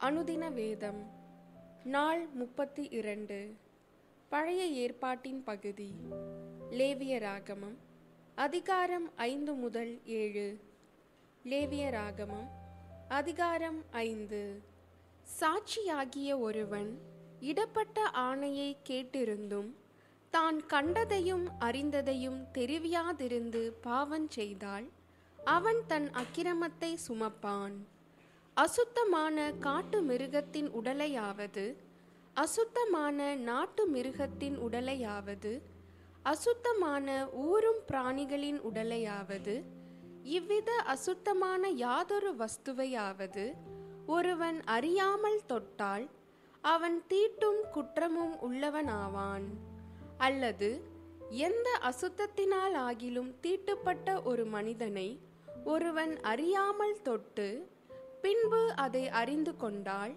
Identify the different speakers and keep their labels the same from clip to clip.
Speaker 1: அனுதின வேதம் நாள் முப்பத்தி இரண்டு பழைய ஏற்பாட்டின் பகுதி லேவிய ராகமம் அதிகாரம் ஐந்து முதல் ஏழு. லேவிய ராகமம் அதிகாரம் ஐந்து. சாட்சியாகிய ஒருவன் இடப்பட்ட ஆணையை கேட்டிருந்தும் தான் கண்டதையும் அறிந்ததையும் தெரிவியாதிருந்து பாவம் செய்தால் அவன் தன் அக்கிரமத்தை சுமப்பான். அசுத்தமான காட்டு மிருகத்தின் உடலையாவது? அசுத்தமான நாட்டு மிருகத்தின் உடலையாவது? அசுத்தமான ஊரும் பிராணிகளின் உடலையாவது? இவ்வித அசுத்தமான யாதொரு வஸ்துவையாவது ஒருவன் அறியாமல் தொட்டால் அவன் தீட்டும் குற்றமும் உள்ளவனாவான். அல்லது எந்த அசுத்தத்தினால் ஆகிலும் தீட்டுப்பட்ட ஒரு மனிதனை ஒருவன் அறியாமல் தொட்டு பின்பு அதை அறிந்து கொண்டால்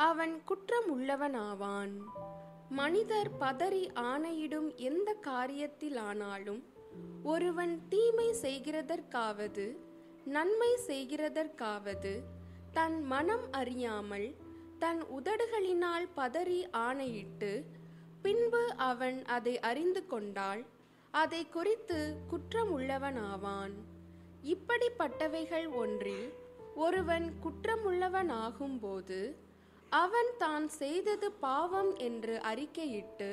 Speaker 1: அவன் குற்றம் உள்ளவனாவான் மனிதர் பதறி ஆணையிடும் எந்த காரியத்திலானாலும் ஒருவன் தீமை செய்கிறதற்காவது நன்மை செய்கிறதற்காவது தன் மனம் அறியாமல் தன் உதடுகளினால் பதறி ஆணையிட்டு பின்பு அவன் அதை அறிந்து கொண்டால் அதை குறித்து குற்றம் உள்ளவனாவான் இப்படிப்பட்டவைகள் ஒன்றில் ஒருவன் குற்றமுள்ளவனாகும்போது அவன் தான் செய்தது பாவம் என்று அறிக்கையிட்டு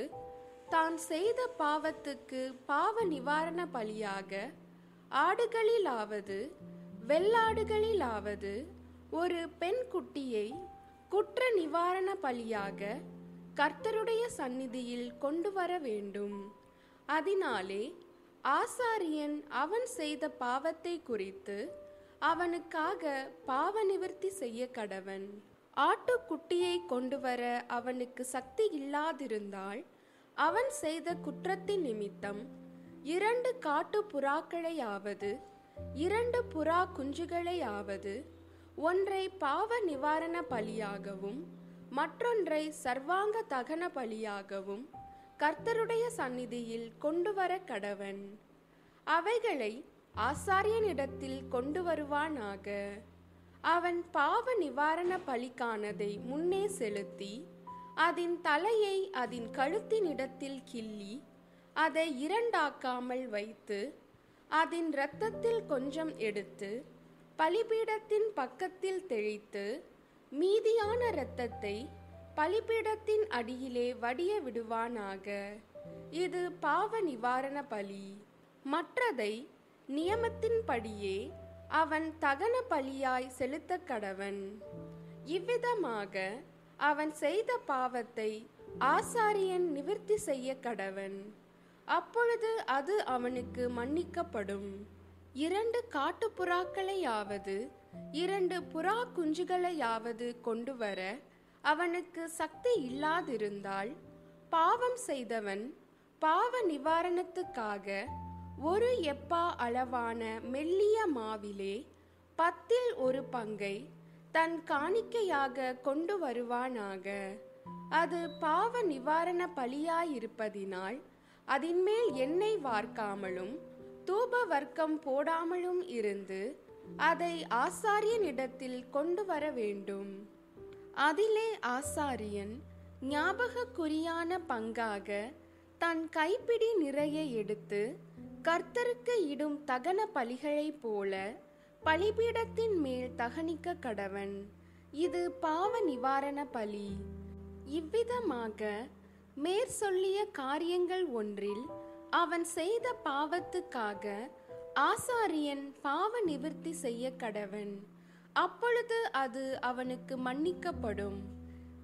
Speaker 1: தான் செய்த பாவத்துக்கு பாவ நிவாரண பலியாக ஆடுகளிலாவது வெள்ளாடுகளிலாவது ஒரு பெண் குட்டியை குற்ற நிவாரண பலியாக கர்த்தருடைய சந்நிதியில் கொண்டு வர வேண்டும். அதனாலே ஆசாரியன் அவன் செய்த பாவத்தை குறித்து அவனுக்காக பாவ நிவர்த்தி செய்ய கடவன். ஆட்டுக்குட்டியை கொண்டு வர அவனுக்கு சக்தி இல்லாதிருந்தால் அவன் செய்த குற்றத்தின் நிமித்தம் இரண்டு காட்டு புறாக்களையாவது இரண்டு புறா குஞ்சுகளையாவது ஒன்றை பாவ நிவாரண பலியாகவும் மற்றொன்றை சர்வாங்க தகன பலியாகவும் கர்த்தருடைய சந்நிதியில் கொண்டு வர கடவன். அவைகளை ஆசாரியனிடத்தில் கொண்டு வருவானாக. அவன் பாவ நிவாரண பலிக்கானதை முன்னே செலுத்தி அதன் தலையை அதன் கழுத்தினிடத்தில் கிள்ளி அதை இரண்டாக்காமல் வைத்து அதன் இரத்தத்தில் கொஞ்சம் எடுத்து பலிபீடத்தின் பக்கத்தில் தெளித்து மீதியான இரத்தத்தை பலிபீடத்தின் அடியிலே வடிய விடுவானாக. இது பாவ நிவாரண பலி. மற்றதை நியமத்தின்படியே அவன் தகன பலியாய் செலுத்த கடவன். இவ்விதமாக அவன் செய்த பாவத்தை ஆசாரியன் நிவர்த்தி செய்ய கடவன். அப்பொழுது அது அவனுக்கு மன்னிக்கப்படும். இரண்டு காட்டுப்புறாக்களையாவது இரண்டு புறா குஞ்சுகளையாவது கொண்டு வர அவனுக்கு சக்தி இல்லாதிருந்தால் பாவம் செய்தவன் பாவ நிவாரணத்துக்காக ஒரு எப்பா அளவான மெல்லிய மாவிலே பத்தில் ஒரு பங்கை தன் காணிக்கையாக கொண்டு வருவானாக. அது பாவ நிவாரண பலியாயிருப்பதினால் அதின்மேல் எண்ணெய் வார்க்காமலும் தூப வர்க்கம் போடாமலும் இருந்து அதை ஆசாரியனிடத்தில் கொண்டு வர வேண்டும். அதிலே ஆசாரியன் ஞாபகக்குறியான பங்காக தன் கைப்பிடி நிறைய எடுத்து கர்த்தருக்கு இடும் தகன பலிகளைப் போல பலிபீடத்தின் மேல் தகனிக்க கடவன். இது பாவ நிவாரண பலி. இவ்விதமாக மேற்சொல்லிய காரியங்கள் ஒன்றில் அவன் செய்த பாவத்துக்காக ஆசாரியன் பாவ நிவர்த்தி செய்ய கடவன். அப்பொழுது அது அவனுக்கு மன்னிக்கப்படும்.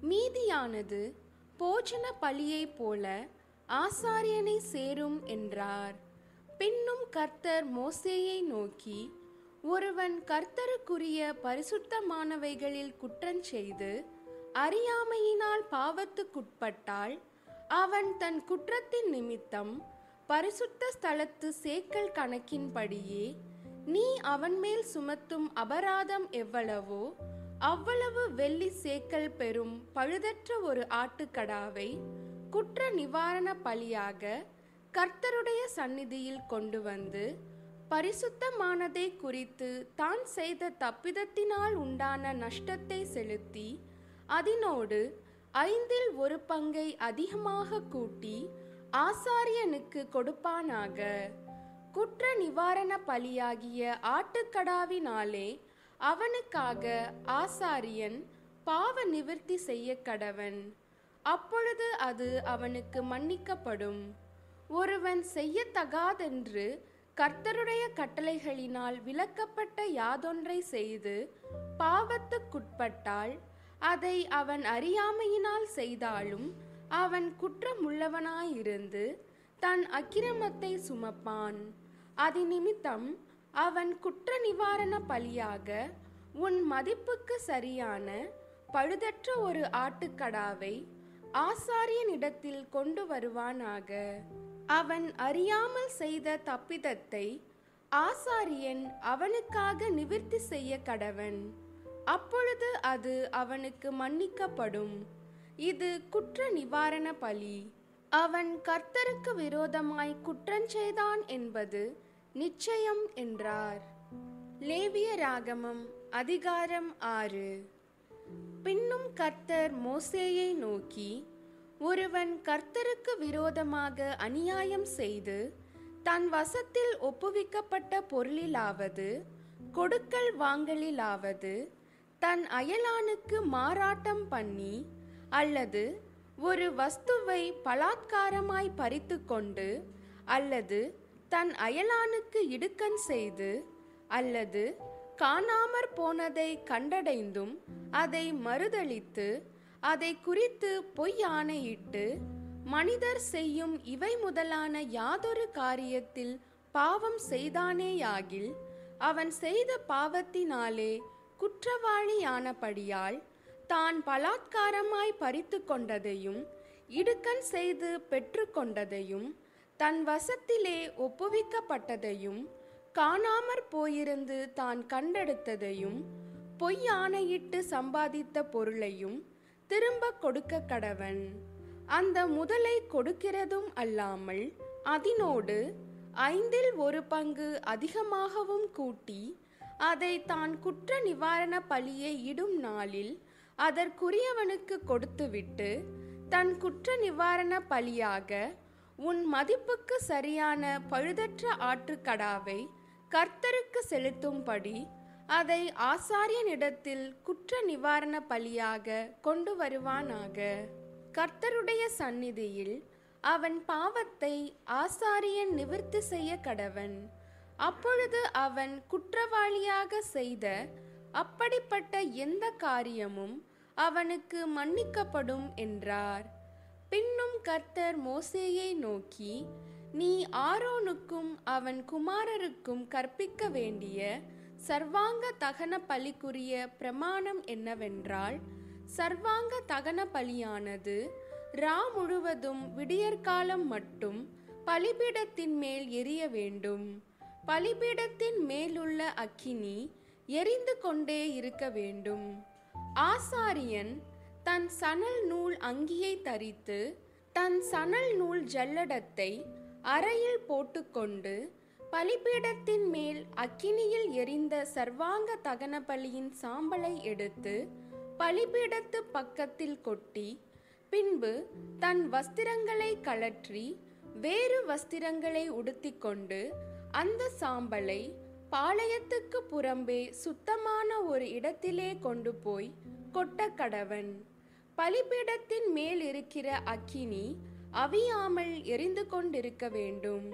Speaker 1: மீதியானது போஜன பலியைப் போல ஆசாரியனை சேரும் என்றார். பின்னும் கர்த்தர் மோசேயை நோக்கி ஒருவன் கர்த்தருக்குரிய பரிசுத்தமானவைகளில் குற்றஞ்செய்து அறியாமையினால் பாவத்துக்குட்பட்டால் அவன் தன் குற்றத்தின் நிமித்தம் பரிசுத்த ஸ்தலத்து சேக்கல் கணக்கின்படியே நீ அவன் மேல் சுமத்தும் அபராதம் எவ்வளவோ அவ்வளவு வெள்ளி சேக்கல் பெறும் பழுதற்ற ஒரு ஆட்டுக்கடாவை குற்ற நிவாரண பலியாக கர்த்தருடைய சந்நிதியில் கொண்டு வந்து பரிசுத்தமானதை குறித்து தான் செய்த தப்பிதத்தினால் உண்டான நஷ்டத்தை செலுத்தி அதனோடு ஐந்தில் ஒரு பங்கை அதிகமாக கூட்டி ஆசாரியனுக்கு கொடுப்பானாக. குற்ற நிவாரண பலியாகிய ஆட்டுக்கடாவினாலே அவனுக்காக ஆசாரியன் பாவ நிவர்த்தி செய்ய கடவன். அப்பொழுது அது அவனுக்கு மன்னிக்கப்படும். ஒருவன் செய்யத்தகாதென்று கர்த்தருடைய கட்டளைகளினால் விலக்கப்பட்ட யாதொன்றை செய்து பாவத்துக்குட்பட்டால் அதை அவன் அறியாமையினால் செய்தாலும் அவன் குற்றமுள்ளவனாயிருந்து தன் அக்கிரமத்தை சுமப்பான். அதிநிமித்தம் அவன் குற்ற நிவாரண பலியாக உன் மதிப்புக்கு சரியான பழுதற்ற ஒரு ஆட்டுக்கடாவை ஆசாரியனிடத்தில் கொண்டு வருவானாக. அவன் அறியாமல் செய்த தப்பிதத்தை ஆசாரியன் அவனுக்காக நிவிர்த்தி செய்ய கடவன். அப்பொழுது அது அவனுக்கு மன்னிக்கப்படும். இது குற்ற நிவாரண பலி. அவன் கர்த்தருக்கு விரோதமாய் குற்றஞ்செய்தான் என்பது நிச்சயம் என்றார். லேவிய ராகமம் அதிகாரம் ஆறு. பின்னும் கர்த்தர் மோசேயை நோக்கி ஒருவன் கர்த்தருக்கு விரோதமாக அநியாயம் செய்து தன் வசத்தில் ஒப்புவிக்கப்பட்ட பொருளிலாவது கொடுக்கல் வாங்கலிலாவது தன் அயலானுக்கு மாறாட்டம் பண்ணி அல்லது ஒரு வஸ்துவை பலாத்காரமாய் பறித்து கொண்டு அல்லது தன் அயலானுக்கு இடுக்கன் செய்து அல்லது காணாமற் போனதை கண்டடைந்தும் அதை மறுதளித்து அதை குறித்து பொய் ஆணையிட்டு மனிதர் செய்யும் இவை முதலான யாதொரு காரியத்தில் பாவம் செய்தானேயாகில் அவன் செய்த பாவத்தினாலே குற்றவாளியானபடியால் தான் பலாத்காரமாய் பறித்து கொண்டதையும் இடுக்கண் செய்து பெற்றுக்கொண்டதையும் தன் வசத்திலே ஒப்புவிக்கப்பட்டதையும் காணாமற் போயிருந்து தான் கண்டெடுத்ததையும் பொய் சம்பாதித்த பொருளையும் திரும்ப கொடுக்க கடவன். அந்த முதலை கொடுக்கிறதும் அல்லாமல் அதனோடு ஐந்தில் ஒரு பங்கு அதிகமாகவும் கூட்டி அதை தான் குற்ற நிவாரண பலியை இடும் நாளில் அதற்குரியவனுக்கு கொடுத்துவிட்டு தன் குற்ற நிவாரண பலியாக உன் மதிப்புக்கு சரியான பழுதற்ற ஆற்றுக்கடாவை கர்த்தருக்கு செலுத்தும்படி அதை ஆசாரியனிடத்தில் குற்ற நிவாரண பலியாக கொண்டு வருவானாக கர்த்தருடைய சந்நிதியில் அவன் பாவத்தை ஆசாரியன் நிவர்த்தி செய்ய கடவன் அப்பொழுது அவன் குற்றவாளியாக செய்த அப்படிப்பட்ட எந்த காரியமும் அவனுக்கு மன்னிக்கப்படும் என்றார். பின்னும் கர்த்தர் மோசேயை நோக்கி நீ ஆரோனுக்கும் அவன் குமாரருக்கும் கற்பிக்க வேண்டிய சர்வாங்க தகன பலிக்குரிய பிரமாணம் என்னவென்றால் சர்வாங்க தகன பலியானது ரா முழுவதும் விடியற்காலம் மட்டும் பலிபீடத்தின் மேல் எரிய வேண்டும். பலிபீடத்தின் மேலுள்ள அக்கினி எரிந்து கொண்டே இருக்க வேண்டும். ஆசாரியன் தன் சணல் நூல் அங்கியை தரித்து தன் சணல் நூல் ஜல்லடத்தை அறையில் போட்டுக்கொண்டு பலிபீடத்தின் மேல் அக்கினியில் எரிந்த சர்வாங்க தகன பலியின் சாம்பலை எடுத்து பலிபீடத்து பக்கத்தில் கொட்டி பின்பு தன் வஸ்திரங்களை கழற்றி வேறு வஸ்திரங்களை உடுத்திக்கொண்டு அந்த சாம்பலை பாளையத்துக்கு புறம்பே சுத்தமான ஒரு இடத்திலே கொண்டு போய் கொட்ட கடவன். பலிபீடத்தின் மேல் இருக்கிற அக்கினி அவியாமல் எரிந்து கொண்டிருக்க வேண்டும்.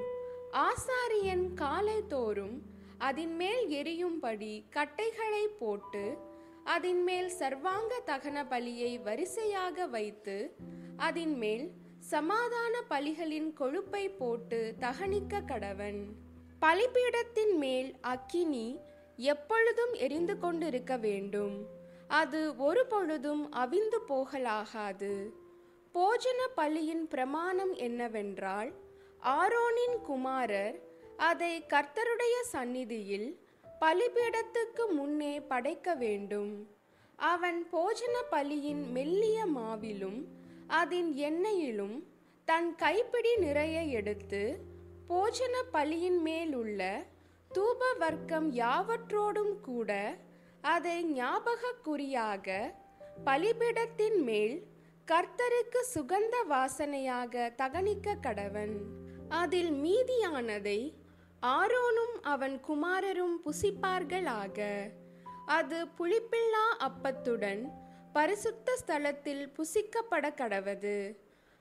Speaker 1: ஆசாரியன் காலை தோறும் அதன் மேல் எரியும்படி கட்டைகளை போட்டு அதன் மேல் சர்வாங்க தகன பலியை வரிசையாக வைத்து அதன் மேல் சமாதான பலிகளின் கொழுப்பை போட்டு தகனிக்க கடவன். பலிபீடத்தின் மேல் அக்கினி எப்பொழுதும் எரிந்து கொண்டிருக்க வேண்டும். அது ஒரு பொழுதும் அவிந்து போகலாகாது. போஜன பலியின் பிரமாணம் என்னவென்றால் ஆரோனின் குமாரர் அதை கர்த்தருடைய சந்நிதியில் பலிபீடத்துக்கு முன்னே படைக்க வேண்டும். அவன் போஜன பலியின் மெல்லிய மாவிலும் அதன் எண்ணெயிலும் தன் கைப்பிடி நிறைய எடுத்து போஜன பலியின் மேலுள்ள தூப வர்க்கம் யாவற்றோடும் கூட அதை ஞாபகக்குறியாக பலிபீடத்தின் மேல் கர்த்தருக்கு சுகந்த வாசனையாக தகனிக்க கடவன். அதில் மீதியானதை ஆரோனும் அவன் குமாரரும் புசிப்பார்களாக. அது புளிப்பில்லா அப்பத்துடன் பரிசுத்த ஸ்தலத்தில் புசிக்கப்பட கடவது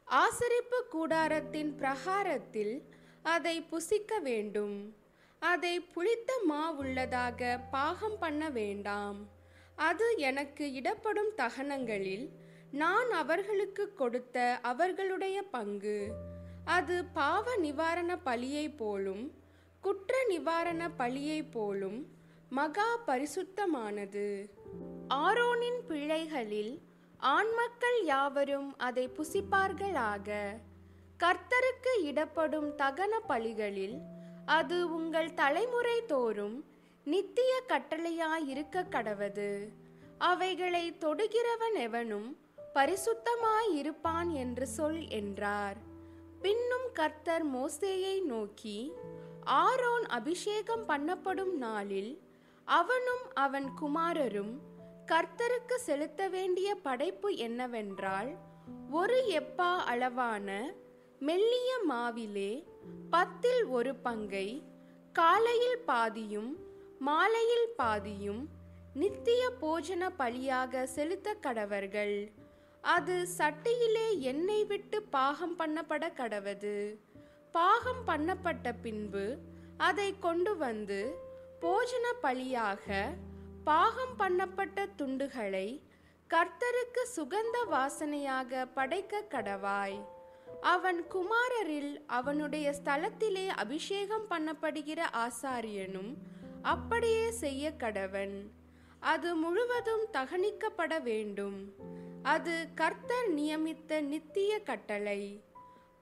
Speaker 1: ஆசரிப்பு கூடாரத்தின் பிரகாரத்தில் அதை புசிக்க வேண்டும். அதை புளித்த மாவுள்ளதாக பாகம் பண்ண வேண்டாம். அது எனக்கு இடப்படும் தகனங்களில் நான் அவர்களுக்கு கொடுத்த அவர்களுடைய பங்கு. அது பாவ நிவாரண பலியைப் போலும் குற்ற நிவாரண பலியைப் போலும் மகா பரிசுத்தமானது. ஆரோனின் பிள்ளைகளில் ஆண்மக்கள் யாவரும் அதை புசிப்பார்களாக. கர்த்தருக்கு இடப்படும் தகன பலிகளில் அது உங்கள் தலைமுறை தோறும் நித்திய கட்டளையாயிருக்க கடவது. அவைகளை தொடுகிறவன் எவனும் பரிசுத்தமாயிருப்பான் என்று சொல் என்றார். பின்னும் கர்த்தர் மோசேயை நோக்கி ஆரோன் அபிஷேகம் பண்ணப்படும் நாளில் அவனும் அவன் குமாரரும் கர்த்தருக்கு செலுத்த வேண்டிய படைப்பு என்னவென்றால் ஒரு எப்பா அளவான மெல்லிய மாவிலே பத்தில் ஒரு பங்கை காலையில் பாதியும் மாலையில் பாதியும் நித்திய போஜன பலியாக செலுத்த கடவர்கள். அது சட்டியிலே எண்ணெய் விட்டு பாகம் பண்ணப்பட கடவது. பாகம் பண்ணப்பட்ட பின்பு அதை கொண்டு வந்து போஜன பலியாக பாகம் பண்ணப்பட்ட துண்டுகளை கர்த்தருக்கு சுகந்த வாசனையாக படைக்க கடவாய். அவன் குமாரரில் அவனுடைய ஸ்தலத்திலே அபிஷேகம் பண்ணப்படுகிற ஆசாரியனும் அப்படியே செய்ய கடவன். அது முழுவதும் தகனிக்கப்பட வேண்டும். அது கர்த்தர் நியமித்த நித்திய கட்டளை.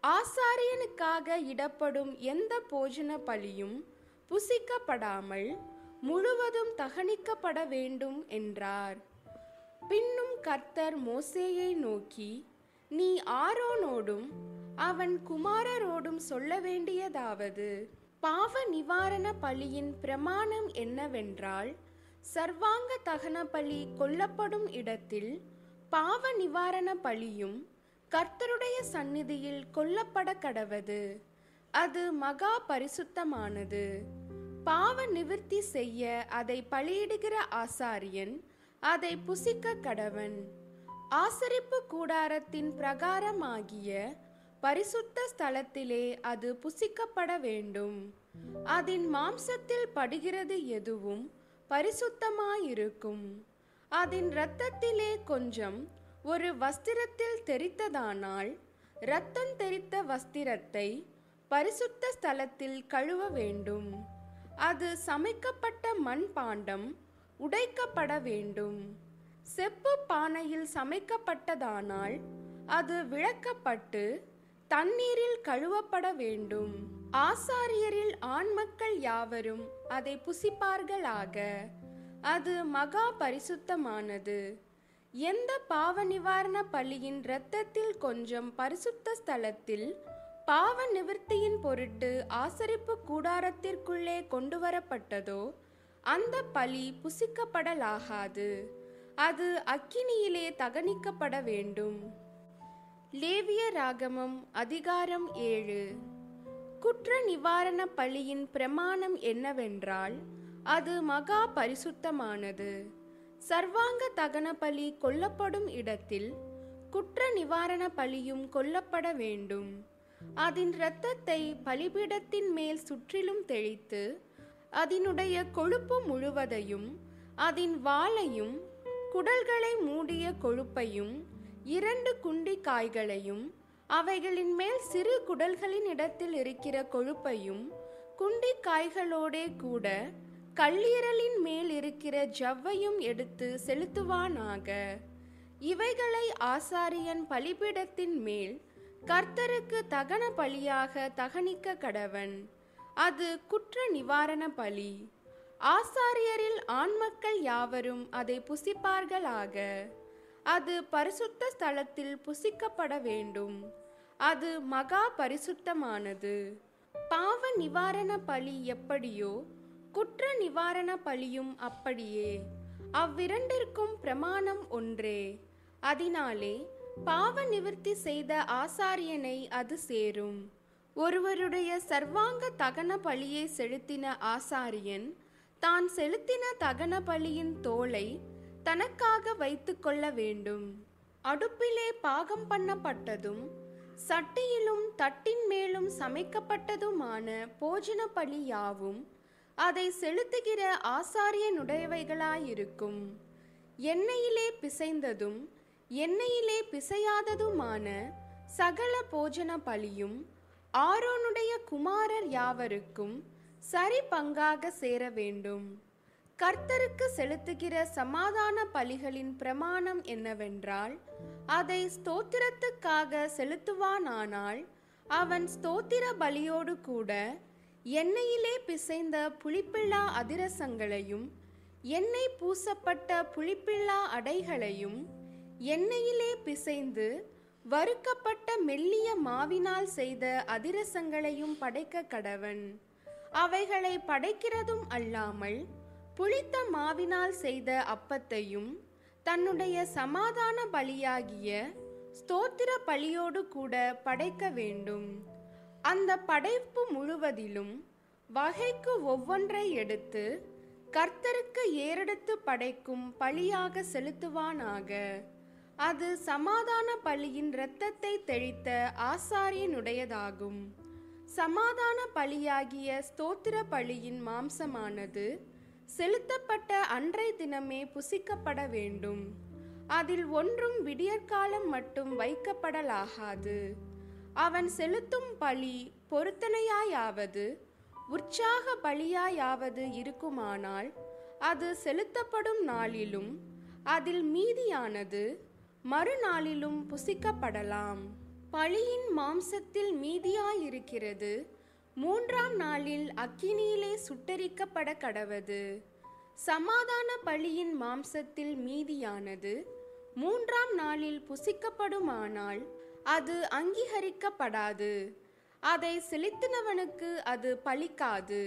Speaker 1: ஆசாரியனுக்காக இடப்படும் எந்த போஜன பலியும் புசிக்கப்படாமல் முழுவதும் தகனிக்கப்பட வேண்டும் என்றார். பின்னும் கர்த்தர் மோசேயை நோக்கி நீ ஆரோனோடும் அவன் குமாரரோடும் சொல்ல வேண்டியதாவது பாவ நிவாரண பலியின் பிரமாணம் என்னவென்றால் சர்வாங்க தகன பலி கொல்லப்படும் இடத்தில் பாவ நிவாரண பழியும் கர்த்தருடைய சந்நிதியில் கொல்லப்பட கடவது அது மகா பரிசுத்தமானது. பாவ நிவிற்த்தி செய்ய அதை பலியிடுகிற ஆசாரியன் அதை புசிக்க கடவன். ஆசரிப்பு கூடாரத்தின் பிரகாரமாகிய பரிசுத்த ஸ்தலத்திலே அது புசிக்கப்பட வேண்டும். அதன் மாம்சத்தில் படுகிறது எதுவும் பரிசுத்தமாயிருக்கும். அதன் இரத்தத்திலே கொஞ்சம் ஒரு வஸ்திரத்தில் தெரித்ததானால் இரத்தம் தெரித்த வஸ்திரத்தை பரிசுத்த ஸ்தலத்தில் கழுவ வேண்டும். அது சமைக்கப்பட்ட மண் பாண்டம் உடைக்கப்பட வேண்டும். செப்பு பானையில் சமைக்கப்பட்டதானால் அது விளக்கப்பட்டு தண்ணீரில் கழுவப்பட வேண்டும். ஆசாரியரில் ஆண் மக்கள் யாவரும் அதை புசிப்பார்களாக? அது மகா பரிசுத்தமானது. எந்த பாவ நிவாரண பலியின் இரத்தத்தில் கொஞ்சம் பரிசுத்த ஸ்தலத்தில் பாவ நிவர்த்தியின் பொருட்டு ஆசரிப்பு கூடாரத்திற்குள்ளே கொண்டு வரப்பட்டதோ அந்த பலி புசிக்கப்படலாகாது. அது அக்கினியிலே தகனிக்கப்பட வேண்டும். லேவிய ராகமம் அதிகாரம் ஏழு. குற்ற நிவாரண பலியின் பிரமாணம் என்னவென்றால் அது மகா பரிசுத்தமானது. சர்வாங்க தகன பலி கொல்லப்படும் இடத்தில் குற்ற நிவாரண பலியும் கொல்லப்பட வேண்டும். அதன் இரத்தத்தை பலிபீடத்தின் மேல் சுற்றிலும் தெளித்து அதனுடைய கொழுப்பு முழுவதையும் அதன் வாளையும் குடல்களை மூடிய கொழுப்பையும் இரண்டு குண்டி காய்களையும் அவைகளின் மேல் சிறு குடல்களின் இடத்தில் இருக்கிற கொழுப்பையும் குண்டி காய்களோடே கூட கல்லீரலின் மேல் இருக்கிற ஜவ்வையும் எடுத்து செலுத்துவானாக. இவைகளை ஆசாரியன் பலிபீடத்தின் மேல் கர்த்தருக்கு தகன பலியாக தகனிக்க கடவன். அது குற்ற நிவாரண பலி. ஆசாரியரில் ஆண்மக்கள் யாவரும் அதை புசிப்பார்களாக. அது பரிசுத்த ஸ்தலத்தில் புசிக்கப்பட வேண்டும். அது மகா பரிசுத்தமானது. பாவ நிவாரண பலி எப்படியோ குற்ற நிவாரண பலியும் அப்படியே. அவ்விரண்டிற்கும் பிரமாணம் ஒன்றே. அதனாலே பாவ நிவர்த்தி செய்த ஆசாரியனை அது சேரும். ஒருவருடைய சர்வாங்க தகன பழியை செலுத்தின ஆசாரியன் தான் செலுத்தின தகன பலியின் தோலை தனக்காக வைத்துக்கொள்ள வேண்டும். அடுப்பிலே பாகம் பண்ணப்பட்டதும் சட்டியிலும் தட்டின் மேலும் சமைக்கப்பட்டதுமான போஜன பலி யாவும் அதை செலுத்துகிற ஆசாரியனுடையவைகளாயிருக்கும். எண்ணெயிலே பிசைந்ததும் எண்ணெயிலே பிசையாததுமான சகல போஜன பலியும் ஆரோனுடைய குமாரர் யாவருக்கும் சரி பங்காக சேர வேண்டும் கர்த்தருக்கு செலுத்துகிற சமாதான பலிகளின் பிரமாணம் என்னவென்றால் அதை ஸ்தோத்திரத்துக்காக செலுத்துவானானால் அவன் ஸ்தோத்திர பலியோடு கூட எண்ணெயிலே பிசைந்த புளிப்பில்லா அதிரசங்களையும் எண்ணெய் பூசப்பட்ட புளிப்பில்லா அடைகளையும் எண்ணெயிலே பிசைந்து வறுக்கப்பட்ட மெல்லிய மாவினால் செய்த அதிரசங்களையும் படைக்க கடவன். அவைகளை படைக்கிறதும் அல்லாமல் புளித்த மாவினால் செய்த அப்பத்தையும் தன்னுடைய சமாதான பலியாகிய ஸ்தோத்திர பலியோடு கூட படைக்க வேண்டும். அந்த படைப்பு முழுவதிலும் வகைக்கு ஒவ்வொன்றை எடுத்து கர்த்தருக்கு ஏறெடுத்து படைக்கும் பழியாக செலுத்துவானாக. அது சமாதான பலியின் இரத்தத்தை தெளித்த ஆசாரியனுடையதாகும். சமாதான பலியாகிய ஸ்தோத்திர பலியின் மாம்சமானது செலுத்தப்பட்ட அன்றை தினமே புசிக்கப்பட வேண்டும். அதில் ஒன்றும் விடியற்காலம் மட்டும் வைக்கப்படலாகாது. அவன் செலுத்தும் பழி பொருத்தனையாயாவது உற்சாக பலியாயாவது இருக்குமானால் அது செலுத்தப்படும் நாளிலும் அதில் மீதியானது மறுநாளிலும் புசிக்கப்படலாம். பழியின் மாம்சத்தில் மீதியாயிருக்கிறது மூன்றாம் நாளில் அக்கினியிலே சுட்டரிக்கப்பட கடவது. சமாதான பழியின் மாம்சத்தில் மீதியானது மூன்றாம் நாளில் புசிக்கப்படுமானால் அது அங்கீகரிக்கப்படாது. அதை செலுத்தினவனுக்கு அது பலிக்காது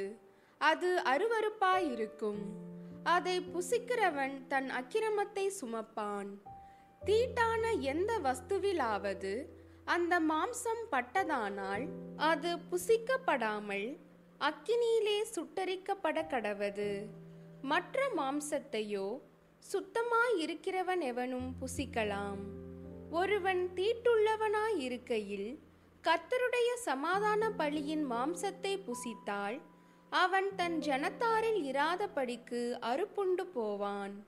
Speaker 1: அது அருவறுப்பாயிருக்கும் அதை புசிக்கிறவன் தன் அக்கிரமத்தை சுமப்பான். தீட்டான எந்த வஸ்துவிலாவது அந்த மாம்சம் பட்டதானால் அது புசிக்கப்படாமல் அக்கினியிலே சுட்டரிக்கப்பட கடவது மற்ற மாம்சத்தையோ சுத்தமாயிருக்கிறவன் எவனும் புசிக்கலாம். ஒருவன் தீட்டுள்ளவனாயிருக்கையில் கர்த்தருடைய சமாதான பலியின் மாம்சத்தை புசித்தால் அவன் தன் ஜனத்தாரில் இராதபடிக்கு அறுப்புண்டு போவான்.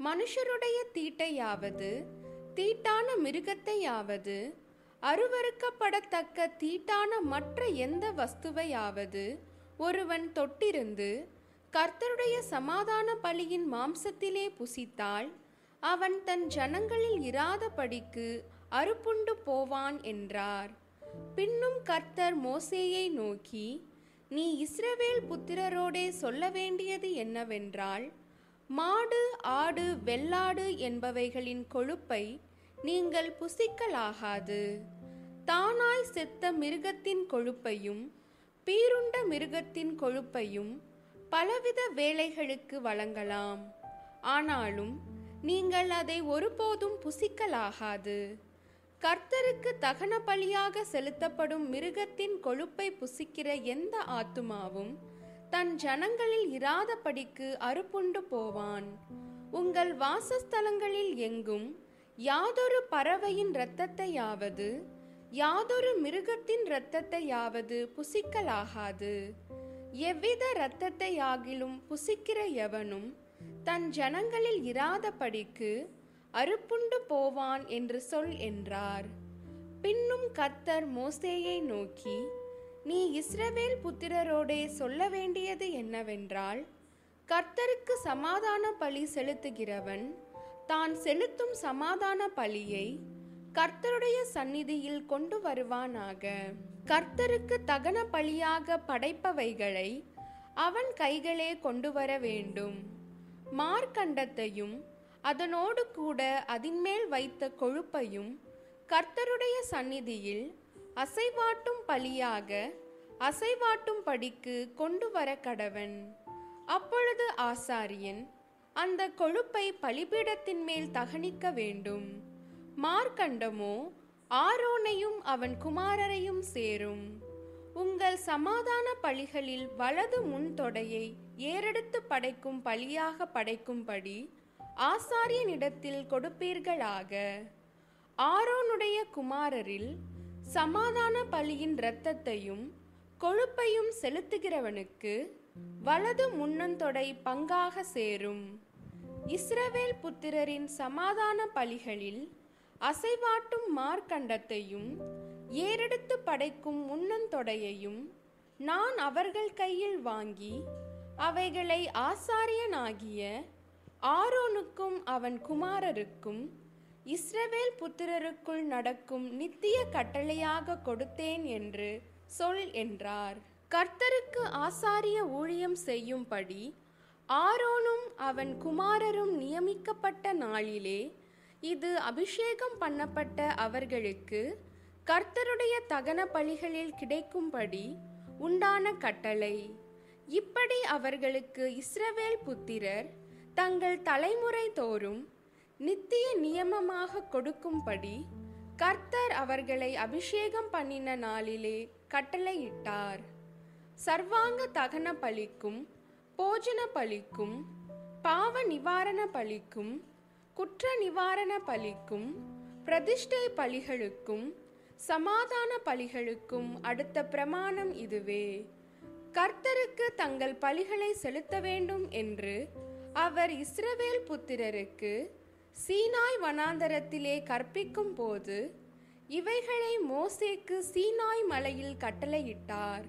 Speaker 1: மனுஷருடைய தீட்டையாவது தீட்டான மிருகத்தையாவது அருவருக்கப்படத்தக்க தீட்டான மற்ற எந்த வஸ்துவையாவது ஒருவன் தொட்டிருந்து கர்த்தருடைய சமாதான பலியின் மாம்சத்திலே புசித்தால் அவன் தன் ஜனங்களில் இராதபடிக்கு அறுப்புண்டு போவான் என்றார். பின்னும் கர்த்தர் மோசேயை நோக்கி நீ இஸ்ரவேல் புத்திரரோடே சொல்ல வேண்டியது என்னவென்றால் மாடு ஆடு வெள்ளாடு என்பவைகளின் கொழுப்பை நீங்கள் புசிக்கலாகாது. தானாய் செத்த மிருகத்தின் கொழுப்பையும் பீருண்ட மிருகத்தின் கொழுப்பையும் பலவித வேலைகளுக்கு வழங்கலாம். ஆனாலும் நீங்கள் அதை ஒருபோதும் புசிக்கலாகாது. கர்த்தருக்கு தகன பலியாக செலுத்தப்படும் மிருகத்தின் கொழுப்பை புசிக்கிற எந்த ஆத்துமாவும் தன் ஜனங்களில் இராதபடிக்கு அறுப்புண்டு போவான். உங்கள் வாசஸ்தலங்களில் எங்கும் யாதொரு பறவையின் இரத்தத்தையாவது யாதொரு மிருகத்தின் இரத்தத்தையாவது புசிக்கலாகாது. எவ்வித இரத்தத்தையாகிலும் புசிக்கிற எவனும் தன் ஜனங்களில் இராதபடிக்கு அறுப்புண்டு போவான் என்று சொல் என்றார். பின்னும் கர்த்தர் மோசேயை நோக்கி நீ இஸ்ரவேல் புத்திரரோடே சொல்ல வேண்டியது என்னவென்றால் கர்த்தருக்கு சமாதான பலி செலுத்துகிறவன் தான் செலுத்தும் சமாதான பலியை கர்த்தருடைய சந்நிதியில் கொண்டு வருவானாக. கர்த்தருக்கு தகன பலியாக படைப்பவைகளை அவன் கைகளே கொண்டு வர வேண்டும். மார்க்கண்டத்தையும் அதனோடு கூட அதின்மேல் வைத்த கொழுப்பையும் கர்த்தருடைய சந்நிதியில் அசைவாட்டும் பலியாக அசைவாட்டும் படிக்கு கொண்டு வர கடவன் அப்பொழுது ஆசாரியன் அந்த கொழுப்பை பலிபீடத்தின் மேல் தகனிக்க வேண்டும். மார்க்கண்டமோ ஆரோனையும் அவன் குமாரரையும் சேரும். உங்கள் சமாதான பழிகளில் வலது முன் தொடையை ஏறெடுத்து படைக்கும் பலியாக படைக்கும்படி ஆசாரியனிடத்தில் கொடுப்பீர்களாக. ஆரோனுடைய குமாரரில் சமாதான பலியின் இரத்தத்தையும் கொழுப்பையும் செலுத்துகிறவனுக்கு வலது முன்னந்தொடை பங்காக சேரும். இஸ்ரவேல் புத்திரரின் சமாதான பலிகளில் அசைவாட்டும் மார்க்கண்டத்தையும் ஏறெடுத்து படைக்கும் முன்னந்தொடையையும் நான் அவர்கள் கையில் வாங்கி அவைகளை ஆசாரியனாகிய ஆரோனுக்கும் அவன் குமாரருக்கும் இஸ்ரவேல் புத்திரருக்குள் நடக்கும் நித்திய கட்டளையாக கொடுத்தேன் என்று சொல் என்றார். கர்த்தருக்கு ஆசாரிய ஊழியம் செய்யும்படி ஆரோனும் அவன் குமாரரும் நியமிக்கப்பட்ட நாளிலே இது அபிஷேகம் பண்ணப்பட்ட அவர்களுக்கு கர்த்தருடைய தகன பலிகளில் கிடைக்கும்படி உண்டான கட்டளை. இப்படி அவர்களுக்கு இஸ்ரவேல் புத்திரர் தங்கள் தலைமுறை தோறும் நித்திய நியமமாக கொடுக்கும்படி கர்த்தர் அவர்களை அபிஷேகம் பண்ணின நாளிலே கட்டளையிட்டார். சர்வாங்க தகன பலிக்கும் போஜன பலிக்கும் பாவ நிவாரண பலிக்கும் குற்ற நிவாரண பலிக்கும் பிரதிஷ்டை பலிகளுக்கும் சமாதான பலிகளுக்கும் அடுத்த பிரமாணம் இதுவே. கர்த்தருக்கு தங்கள் பலிகளை செலுத்த வேண்டும் என்று அவர் இஸ்ரவேல் புத்திரருக்கு சீனாய் வனாந்தரத்திலே கற்பிக்கும் போது இவைகளை மோசேக்கு சீனாய் மலையில் கட்டளையிட்டார்.